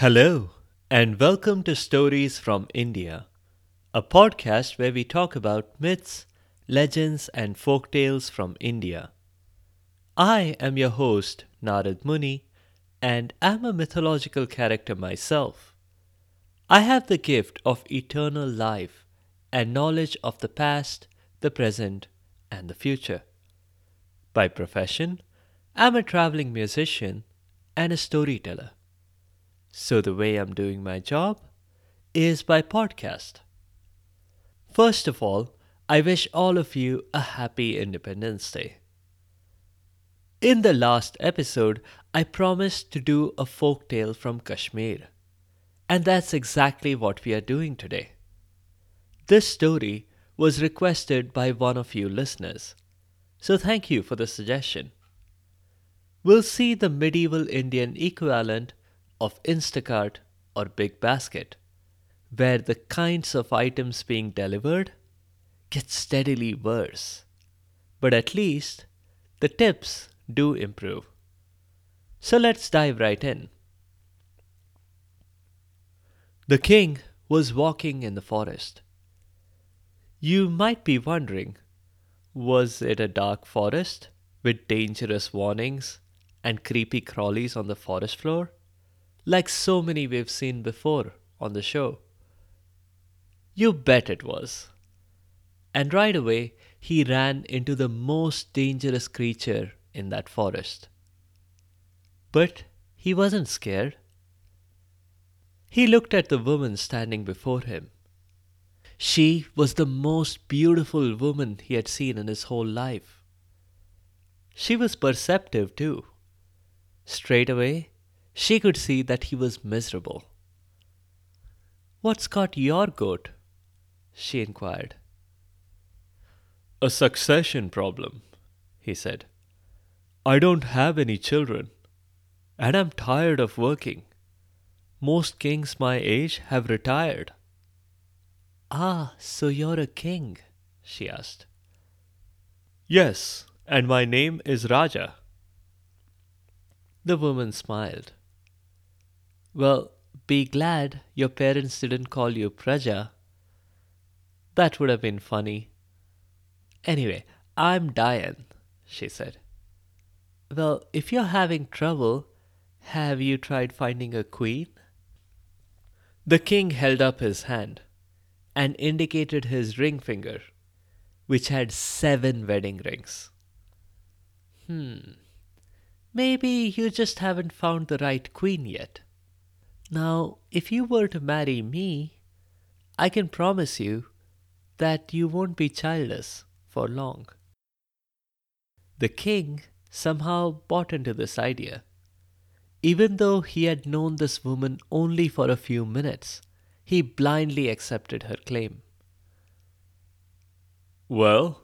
Hello, and welcome to Stories from India, a podcast where we talk about myths, legends, and folk tales from India. I am your host, Narad Muni, and am a mythological character myself. I have the gift of eternal life and knowledge of the past, the present, and the future. By profession, I'm a traveling musician and a storyteller. So, the way I'm doing my job is by podcast. First of all, I wish all of you a happy Independence Day. In the last episode, I promised to do a folk tale from Kashmir, and that's exactly what we are doing today. This story was requested by one of you listeners, so thank you for the suggestion. We'll see the medieval Indian equivalent of Instacart or Big Basket, where the kinds of items being delivered get steadily worse. But at least the tips do improve. So let's dive right in. The king was walking in the forest. You might be wondering was it a dark forest with dangerous warnings and creepy crawlies on the forest floor? Like so many we've seen before on the show. You bet it was. And right away, he ran into the most dangerous creature in that forest. But he wasn't scared. He looked at the woman standing before him. She was the most beautiful woman he had seen in his whole life. She was perceptive too. Straight away, she could see that he was miserable. What's got your goat? she inquired. A succession problem, he said. I don't have any children, and I'm tired of working. Most kings my age have retired. Ah, so you're a king? she asked. Yes, and my name is Raja. The woman smiled. Well, be glad your parents didn't call you Praja. That would have been funny. Anyway, I'm Diane, she said. Well, if you're having trouble, have you tried finding a queen? The king held up his hand and indicated his ring finger, which had seven wedding rings. Hmm, maybe you just haven't found the right queen yet. Now, if you were to marry me, I can promise you that you won't be childless for long. The king somehow bought into this idea. Even though he had known this woman only for a few minutes, he blindly accepted her claim. Well,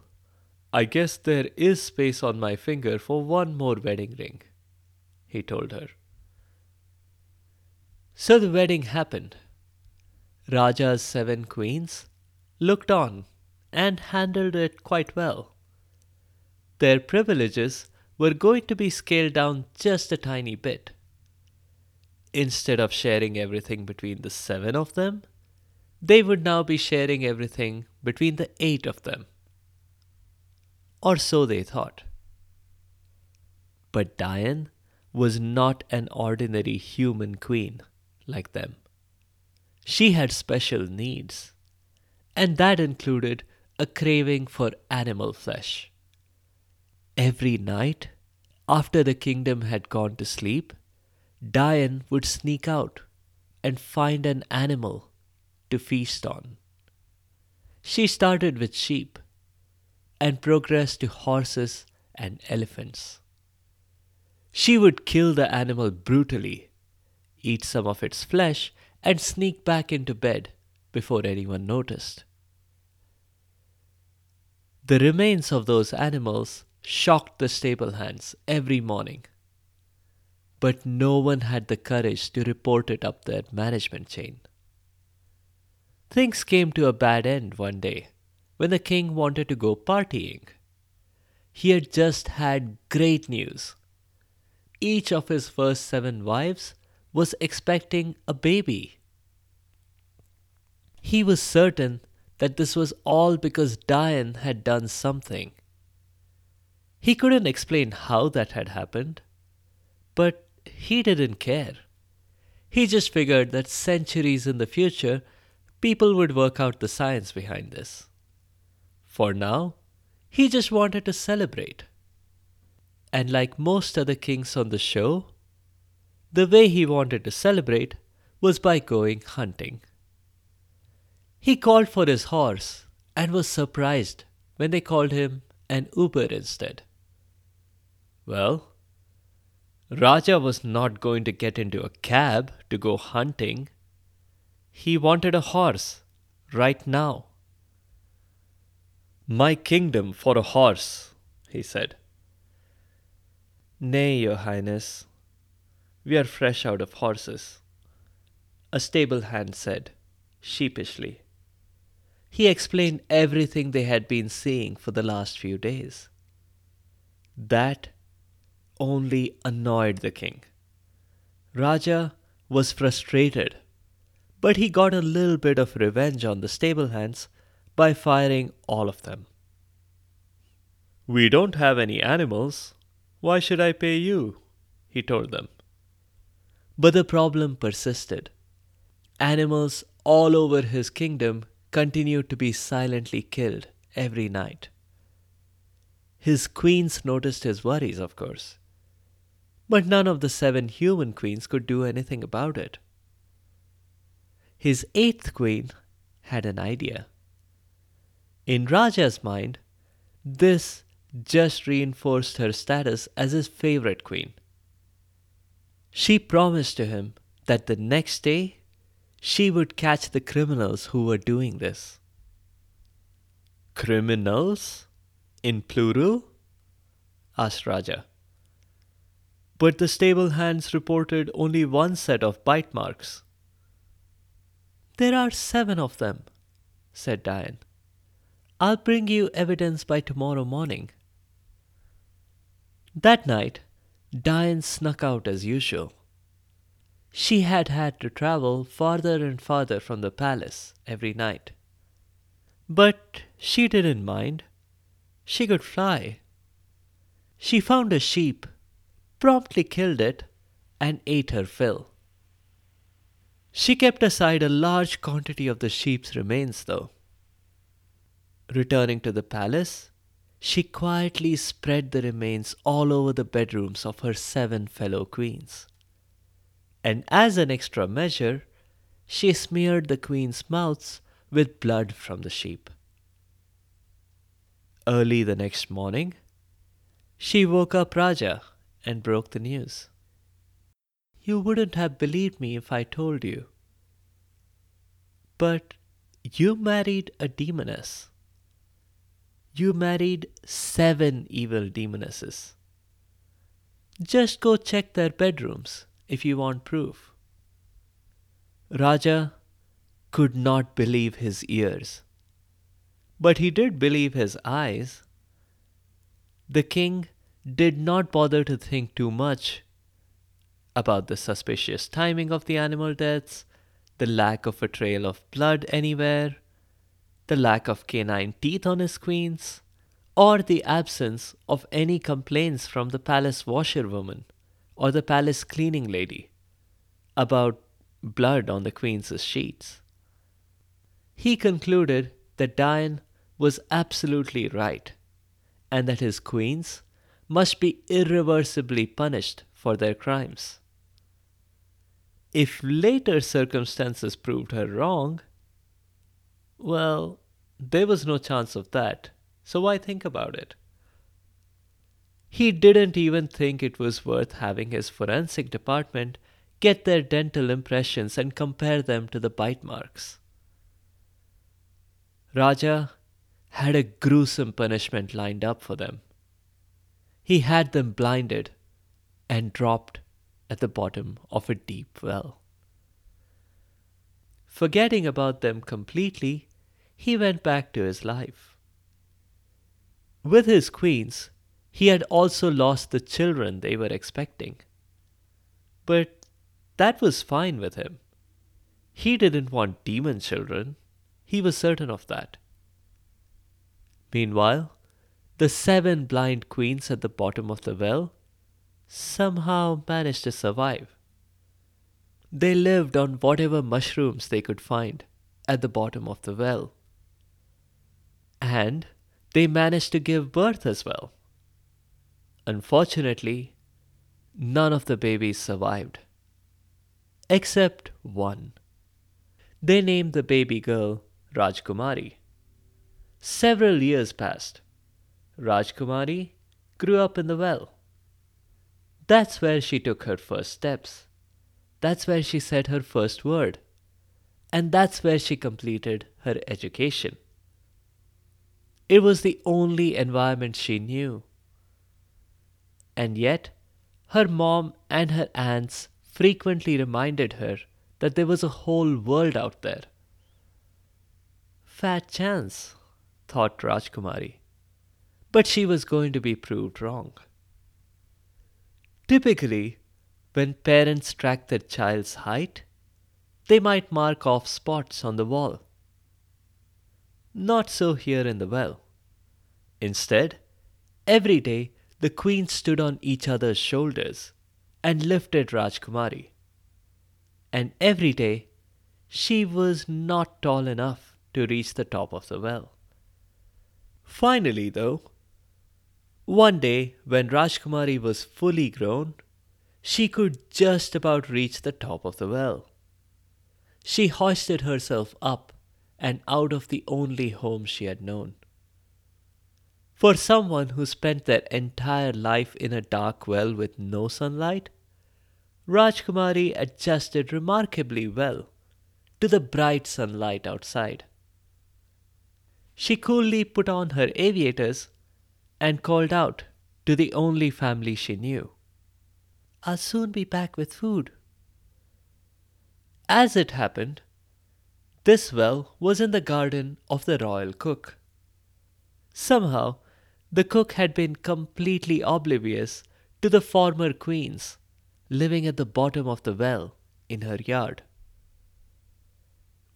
I guess there is space on my finger for one more wedding ring, he told her. So the wedding happened. Raja's seven queens looked on and handled it quite well. Their privileges were going to be scaled down just a tiny bit. Instead of sharing everything between the seven of them, they would now be sharing everything between the eight of them. Or so they thought. But Diane was not an ordinary human queen like them. She had special needs, and that included a craving for animal flesh. Every night, after the kingdom had gone to sleep, Diane would sneak out and find an animal to feast on. She started with sheep and progressed to horses and elephants. She would kill the animal brutally eat some of its flesh, and sneak back into bed before anyone noticed. The remains of those animals shocked the stable hands every morning, but no one had the courage to report it up their management chain. Things came to a bad end one day when the king wanted to go partying. He had just had great news. Each of his first seven wives was expecting a baby. He was certain that this was all because Dian had done something. He couldn't explain how that had happened, but he didn't care. He just figured that centuries in the future, people would work out the science behind this. For now, he just wanted to celebrate. And like most other kings on the show, the way he wanted to celebrate was by going hunting. He called for his horse and was surprised when they called him an Uber instead. Well, Raja was not going to get into a cab to go hunting. He wanted a horse right now. My kingdom for a horse, he said. Nay, your highness, we are fresh out of horses, a stable hand said, sheepishly. He explained everything they had been seeing for the last few days. That only annoyed the king. Raja was frustrated, but he got a little bit of revenge on the stable hands by firing all of them. We don't have any animals. Why should I pay you? he told them. But the problem persisted. Animals all over his kingdom continued to be silently killed every night. His queens noticed his worries, of course. But none of the seven human queens could do anything about it. His eighth queen had an idea. In Raja's mind, this just reinforced her status as his favorite queen. She promised to him that the next day she would catch the criminals who were doing this. Criminals? In plural? asked Raja. But the stable hands reported only one set of bite marks. There are seven of them, said Dian. I'll bring you evidence by tomorrow morning. That night, Dian snuck out as usual. She had had to travel farther and farther from the palace every night. But she didn't mind. She could fly. She found a sheep, promptly killed it, and ate her fill. She kept aside a large quantity of the sheep's remains, though. Returning to the palace, she quietly spread the remains all over the bedrooms of her seven fellow queens. And as an extra measure, she smeared the queens' mouths with blood from the sheep. Early the next morning, she woke up Raja and broke the news. You wouldn't have believed me if I told you. But you married a demoness you married seven evil demonesses. Just go check their bedrooms if you want proof. Raja could not believe his ears, but he did believe his eyes. The king did not bother to think too much about the suspicious timing of the animal deaths, the lack of a trail of blood anywhere, the lack of canine teeth on his queens, or the absence of any complaints from the palace washerwoman or the palace cleaning lady about blood on the queen's sheets. He concluded that Dian was absolutely right and that his queens must be irreversibly punished for their crimes. If later circumstances proved her wrong, well, there was no chance of that, so why think about it? He didn't even think it was worth having his forensic department get their dental impressions and compare them to the bite marks. Raja had a gruesome punishment lined up for them. He had them blinded and dropped at the bottom of a deep well. Forgetting about them completely, he went back to his life. With his queens, he had also lost the children they were expecting. But that was fine with him. He didn't want demon children, he was certain of that. Meanwhile, the seven blind queens at the bottom of the well somehow managed to survive. They lived on whatever mushrooms they could find at the bottom of the well. And they managed to give birth as well. Unfortunately, none of the babies survived. Except one. They named the baby girl Rajkumari. Several years passed. Rajkumari grew up in the well. That's where she took her first steps. That's where she said her first word. And that's where she completed her education. It was the only environment she knew. And yet, her mom and her aunts frequently reminded her that there was a whole world out there. Fat chance, thought Rajkumari. But she was going to be proved wrong. Typically, when parents track their child's height, they might mark off spots on the wall. Not so here in the well. Instead, every day the queens stood on each other's shoulders and lifted Rajkumari. And every day she was not tall enough to reach the top of the well. Finally, though, one day when Rajkumari was fully grown, she could just about reach the top of the well. She hoisted herself up and out of the only home she had known. For someone who spent their entire life in a dark well with no sunlight, Rajkumari adjusted remarkably well to the bright sunlight outside. She coolly put on her aviators and called out to the only family she knew. I'll soon be back with food. As it happened, this well was in the garden of the royal cook. Somehow, the cook had been completely oblivious to the former queens living at the bottom of the well in her yard.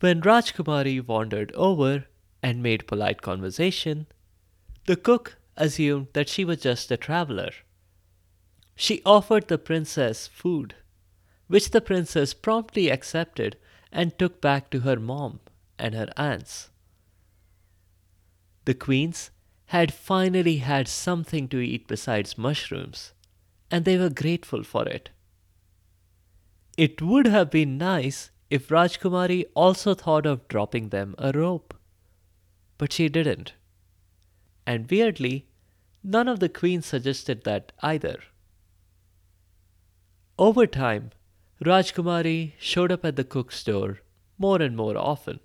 When Rajkumari wandered over and made polite conversation, the cook assumed that she was just a traveler. She offered the princess food, which the princess promptly accepted and took back to her mom and her aunts. The queens had finally had something to eat besides mushrooms, and they were grateful for it. It would have been nice if Rajkumari also thought of dropping them a rope, but she didn't. And weirdly, none of the queens suggested that either. Over time, Rajkumari showed up at the cook's door more and more often.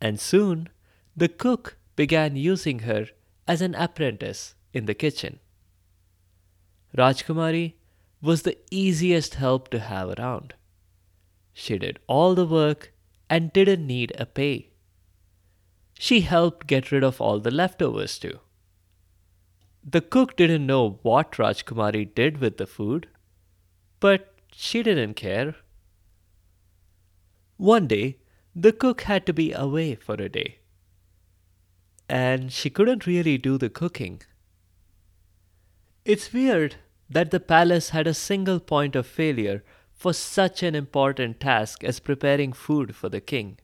And soon, the cook began using her as an apprentice in the kitchen. Rajkumari was the easiest help to have around. She did all the work and didn't need a pay. She helped get rid of all the leftovers too. The cook didn't know what Rajkumari did with the food, but she didn't care. One day, the cook had to be away for a day, and she couldn't really do the cooking. It's weird that the palace had a single point of failure for such an important task as preparing food for the king.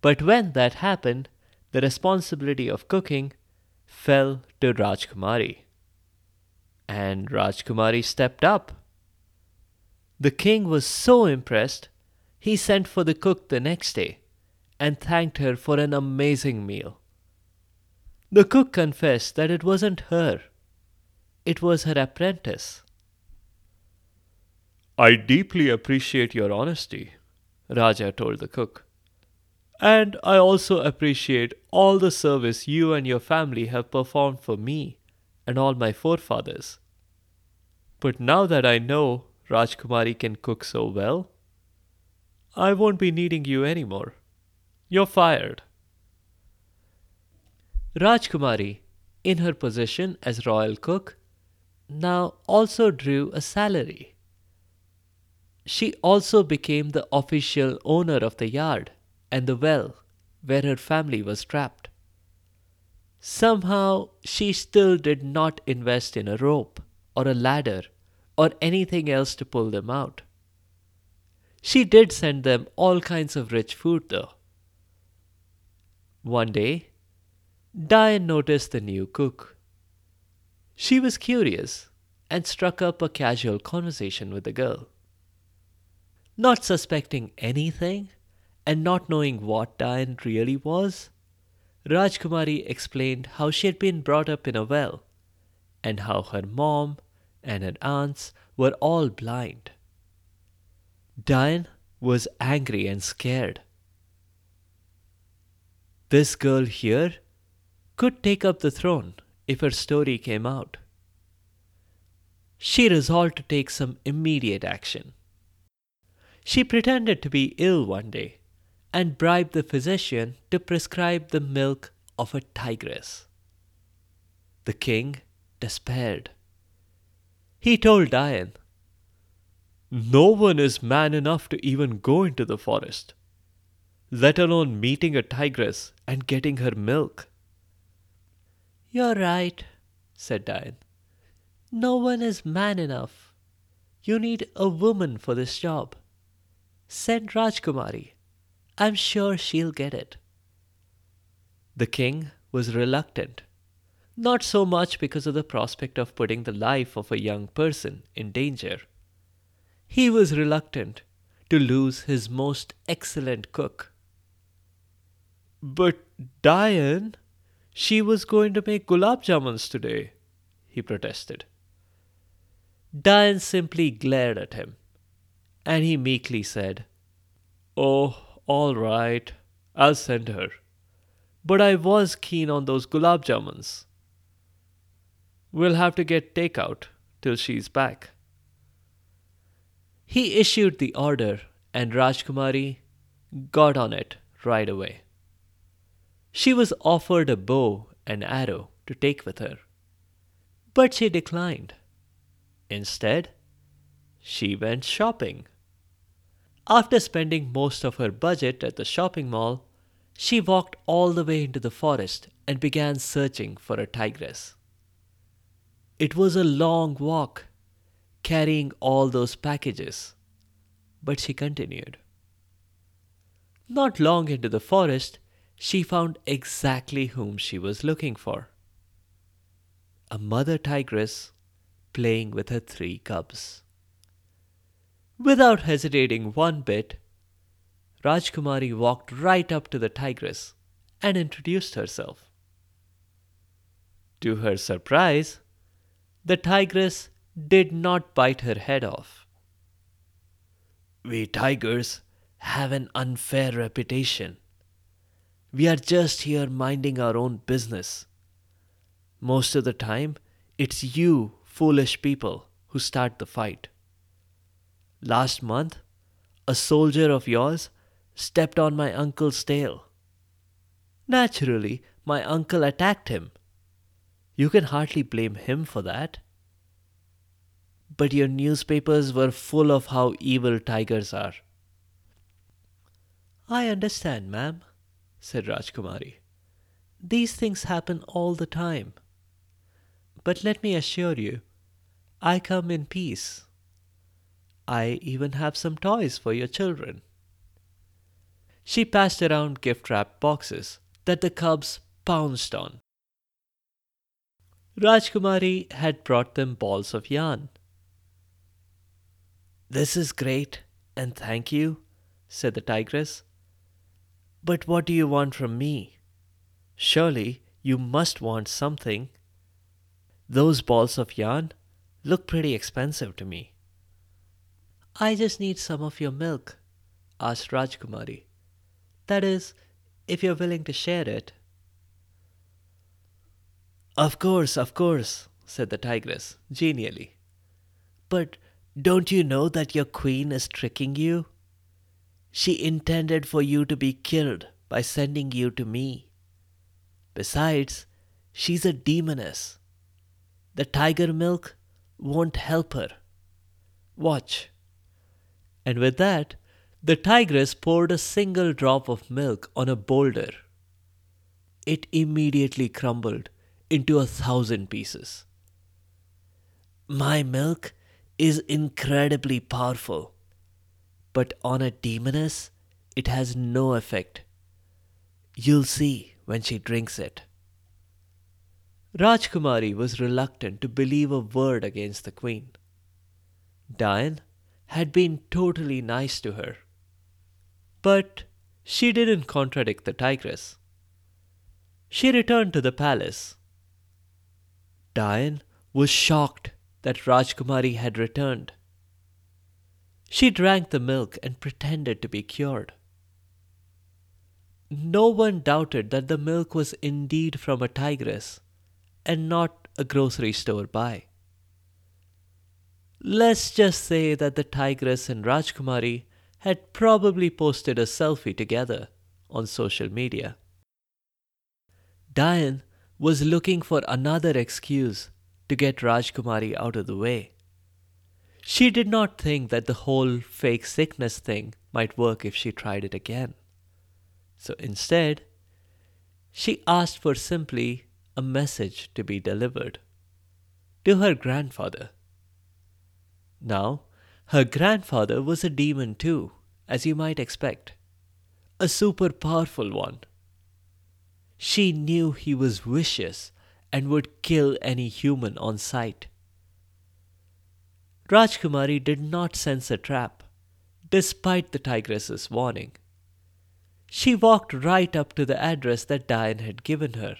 But when that happened, the responsibility of cooking fell to Rajkumari. And Rajkumari stepped up. The king was so impressed, he sent for the cook the next day and thanked her for an amazing meal. The cook confessed that it wasn't her, it was her apprentice. I deeply appreciate your honesty, Raja told the cook. And I also appreciate all the service you and your family have performed for me and all my forefathers. But now that I know Rajkumari can cook so well, I won't be needing you anymore. You're fired. Rajkumari, in her position as royal cook, now also drew a salary, she also became the official owner of the yard and the well where her family was trapped. Somehow, she still did not invest in a rope or a ladder or anything else to pull them out. She did send them all kinds of rich food, though. One day, Diane noticed the new cook. She was curious and struck up a casual conversation with the girl. Not suspecting anything and not knowing what Diane really was, Rajkumari explained how she had been brought up in a well and how her mom and her aunts were all blind. Diane was angry and scared. This girl here could take up the throne if her story came out. She resolved to take some immediate action. She pretended to be ill one day and bribed the physician to prescribe the milk of a tigress. The king despaired. He told Diane, No one is man enough to even go into the forest, let alone meeting a tigress and getting her milk. You're right, said Diane. No one is man enough. You need a woman for this job. Send Rajkumari. I'm sure she'll get it. The king was reluctant, not so much because of the prospect of putting the life of a young person in danger. He was reluctant to lose his most excellent cook. But Diane, she was going to make gulab jamuns today, he protested. Diane simply glared at him, and he meekly said, Oh, all right, I'll send her. But I was keen on those gulab jamuns. We'll have to get takeout till she's back. He issued the order, and Rajkumari got on it right away. She was offered a bow and arrow to take with her, but she declined. Instead, she went shopping. After spending most of her budget at the shopping mall, she walked all the way into the forest and began searching for a tigress. It was a long walk, carrying all those packages, but she continued. Not long into the forest, she found exactly whom she was looking for a mother tigress playing with her three cubs. Without hesitating one bit, Rajkumari walked right up to the tigress and introduced herself. To her surprise, the tigress did not bite her head off. We tigers have an unfair reputation. We are just here minding our own business. Most of the time, it's you, foolish people, who start the fight. Last month, a soldier of yours stepped on my uncle's tail. Naturally, my uncle attacked him. You can hardly blame him for that. But your newspapers were full of how evil tigers are. I understand, ma'am, said Rajkumari. These things happen all the time. But let me assure you, I come in peace. I even have some toys for your children. She passed around gift wrapped boxes that the cubs pounced on. Rajkumari had brought them balls of yarn. This is great, and thank you, said the tigress. But what do you want from me? Surely you must want something. Those balls of yarn look pretty expensive to me. I just need some of your milk, asked Rajkumari. That is, if you're willing to share it. Of course, of course, said the tigress genially. But don't you know that your queen is tricking you? She intended for you to be killed by sending you to me. Besides, she's a demoness. The tiger milk won't help her. Watch. And with that, the tigress poured a single drop of milk on a boulder. It immediately crumbled into a thousand pieces. My milk is incredibly powerful, but on a demoness, it has no effect. You'll see when she drinks it. Rajkumari was reluctant to believe a word against the queen. Dian had been totally nice to her. But she didn't contradict the tigress. She returned to the palace. Dian was shocked that Rajkumari had returned. She drank the milk and pretended to be cured. No one doubted that the milk was indeed from a tigress and not a grocery store buy. Let's just say that the tigress and Rajkumari had probably posted a selfie together on social media. Dian was looking for another excuse to get Rajkumari out of the way. She did not think that the whole fake sickness thing might work if she tried it again. So instead, she asked for simply a message to be delivered to her grandfather. Now, her grandfather was a demon too, as you might expect, a super powerful one. She knew he was vicious and would kill any human on sight. Rajkumari did not sense a trap, despite the tigress's warning. She walked right up to the address that Dian had given her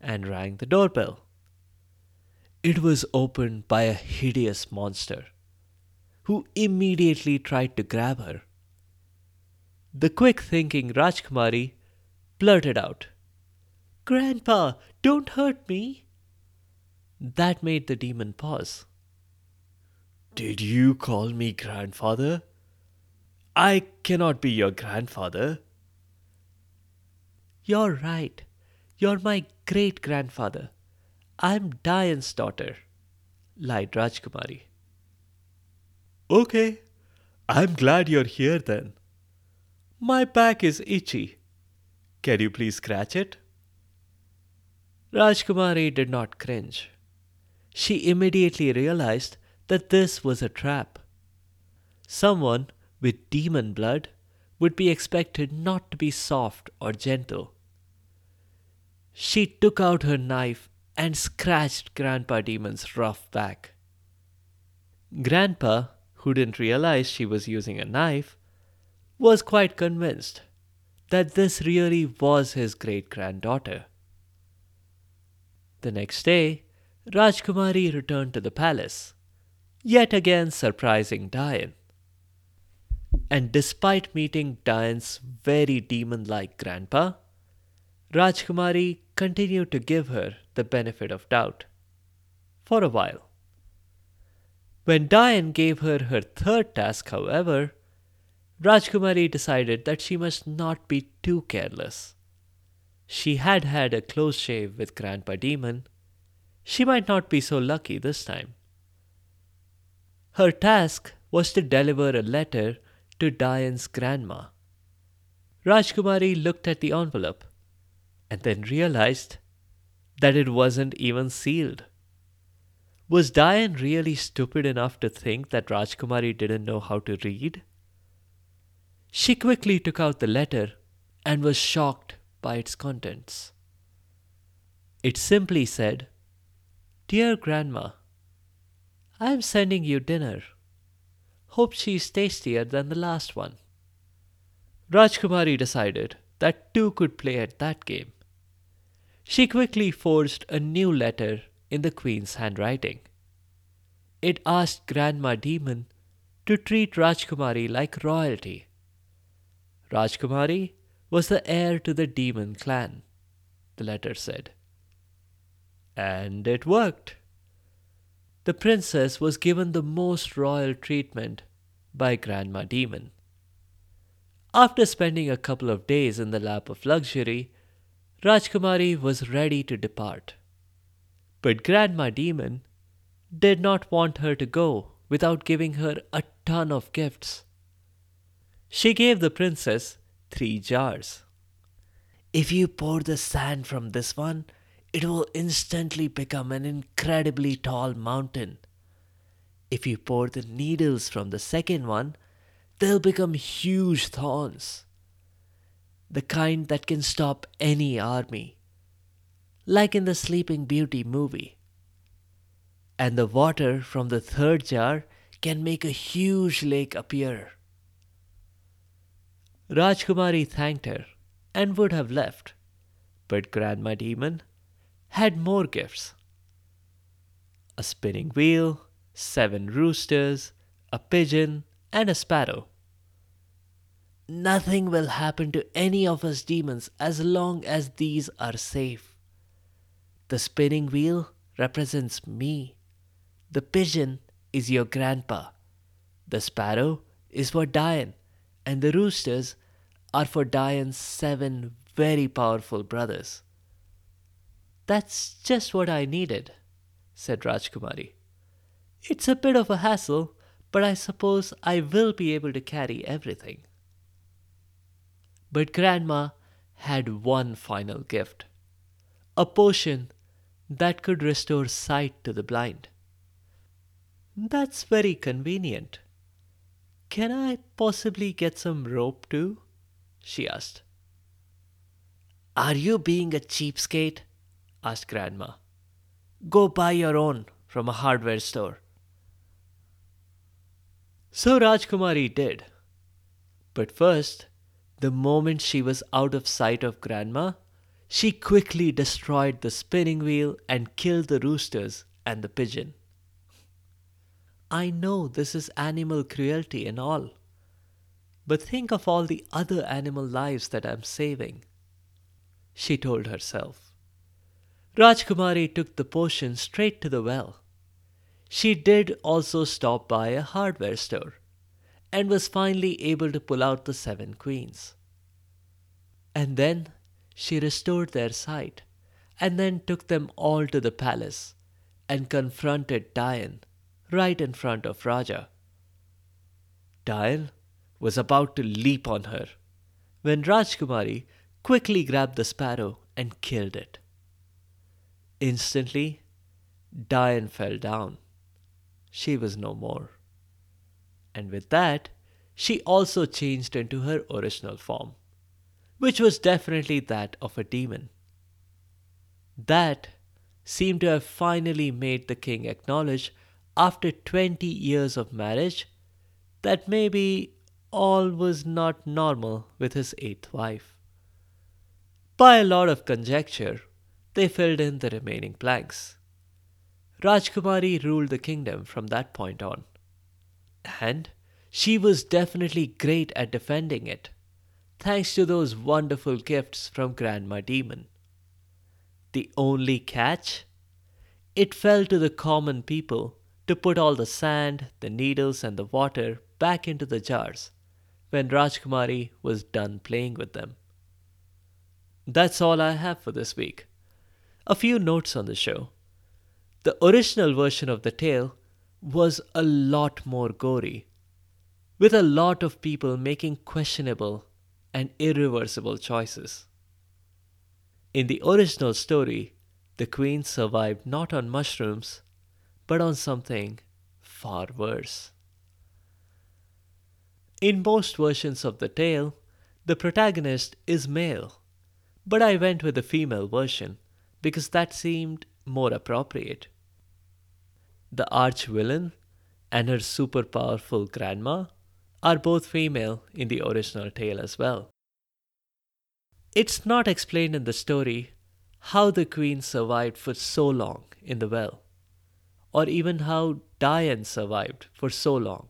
and rang the doorbell. It was opened by a hideous monster who immediately tried to grab her. The quick thinking Rajkumari blurted out, Grandpa, don't hurt me. That made the demon pause. Did you call me grandfather? I cannot be your grandfather. You're right. You're my great grandfather. I'm Dian's daughter, lied Rajkumari. Okay, I'm glad you're here then. My back is itchy. Can you please scratch it? Rajkumari did not cringe. She immediately realized that this was a trap. Someone with demon blood would be expected not to be soft or gentle. She took out her knife and scratched Grandpa Demon's rough back. Grandpa, who didn't realize she was using a knife, was quite convinced that this really was his great granddaughter. The next day, Rajkumari returned to the palace, yet again surprising Dian. And despite meeting Dian's very demon like grandpa, Rajkumari continued to give her the benefit of doubt. For a while. When Dian gave her her third task, however, Rajkumari decided that she must not be too careless. She had had a close shave with Grandpa Demon. She might not be so lucky this time. Her task was to deliver a letter to Dian's grandma. Rajkumari looked at the envelope and then realized that it wasn't even sealed. Was Dian really stupid enough to think that Rajkumari didn't know how to read? She quickly took out the letter and was shocked by its contents. It simply said, Dear Grandma, I am sending you dinner. Hope she is tastier than the last one. Rajkumari decided that two could play at that game. She quickly forged a new letter in the Queen's handwriting. It asked Grandma Demon to treat Rajkumari like royalty. Rajkumari was the heir to the demon clan, the letter said. And it worked. The princess was given the most royal treatment by Grandma Demon. After spending a couple of days in the lap of luxury, Rajkumari was ready to depart. But Grandma Demon did not want her to go without giving her a ton of gifts. She gave the princess three jars. If you pour the sand from this one, it will instantly become an incredibly tall mountain. If you pour the needles from the second one, they'll become huge thorns. The kind that can stop any army. Like in the Sleeping Beauty movie. And the water from the third jar can make a huge lake appear. Rajkumari thanked her and would have left, but Grandma Demon had more gifts a spinning wheel, seven roosters, a pigeon, and a sparrow. Nothing will happen to any of us demons as long as these are safe. The spinning wheel represents me. The pigeon is your grandpa. The sparrow is for Diane, and the roosters are for Diane's seven very powerful brothers. That's just what I needed, said Rajkumari. It's a bit of a hassle, but I suppose I will be able to carry everything. But Grandma had one final gift a potion that could restore sight to the blind. That's very convenient. Can I possibly get some rope too? She asked. Are you being a cheapskate? asked Grandma. Go buy your own from a hardware store. So Rajkumari did. But first, the moment she was out of sight of Grandma, she quickly destroyed the spinning wheel and killed the roosters and the pigeon. I know this is animal cruelty and all, but think of all the other animal lives that I'm saving, she told herself. Rajkumari took the potion straight to the well. She did also stop by a hardware store and was finally able to pull out the seven queens. And then she restored their sight and then took them all to the palace and confronted Diane right in front of Raja. Diane was about to leap on her when Rajkumari quickly grabbed the sparrow and killed it. Instantly, Diane fell down. She was no more. And with that, she also changed into her original form, which was definitely that of a demon. That seemed to have finally made the king acknowledge, after 20 years of marriage, that maybe all was not normal with his eighth wife. By a lot of conjecture, they filled in the remaining blanks. Rajkumari ruled the kingdom from that point on. And she was definitely great at defending it, thanks to those wonderful gifts from Grandma Demon. The only catch? It fell to the common people to put all the sand, the needles, and the water back into the jars when Rajkumari was done playing with them. That's all I have for this week. A few notes on the show. The original version of the tale was a lot more gory, with a lot of people making questionable and irreversible choices. In the original story, the queen survived not on mushrooms, but on something far worse. In most versions of the tale, the protagonist is male, but I went with the female version because that seemed more appropriate. The arch villain and her super powerful grandma are both female in the original tale as well. It's not explained in the story how the queen survived for so long in the well, or even how Diane survived for so long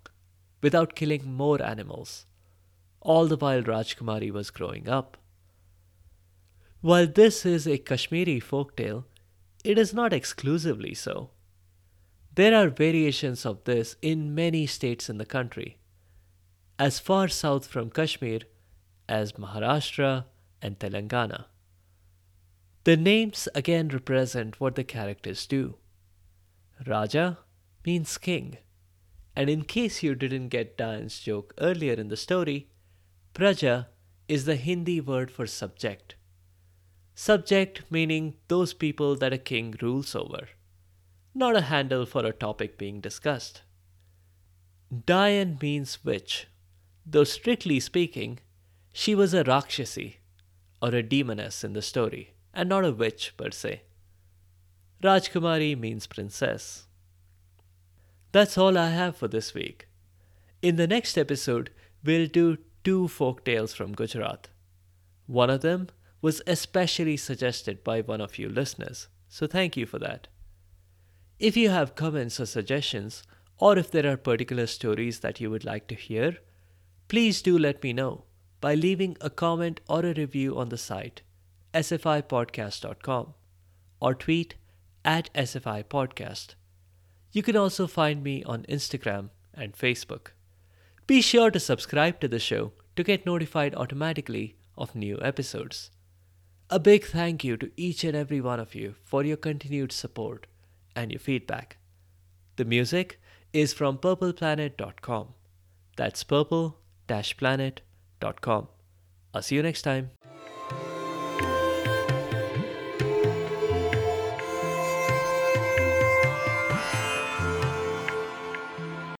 without killing more animals, all the while Rajkumari was growing up. While this is a Kashmiri folktale, it is not exclusively so. There are variations of this in many states in the country, as far south from Kashmir as Maharashtra and Telangana. The names again represent what the characters do. Raja means king, and in case you didn't get Dian's joke earlier in the story, Praja is the Hindi word for subject. Subject meaning those people that a king rules over, not a handle for a topic being discussed. Dian means witch, though strictly speaking, she was a Rakshasi, or a demoness in the story, and not a witch per se. Rajkumari means princess. That's all I have for this week. In the next episode, we'll do two folk tales from Gujarat. One of them was especially suggested by one of you listeners, so thank you for that. If you have comments or suggestions, or if there are particular stories that you would like to hear, please do let me know by leaving a comment or a review on the site sfipodcast.com or tweet at sfipodcast. You can also find me on Instagram and Facebook. Be sure to subscribe to the show to get notified automatically of new episodes. A big thank you to each and every one of you for your continued support and your feedback. The music is from purpleplanet.com. That's purple planet.com. I'll see you next time.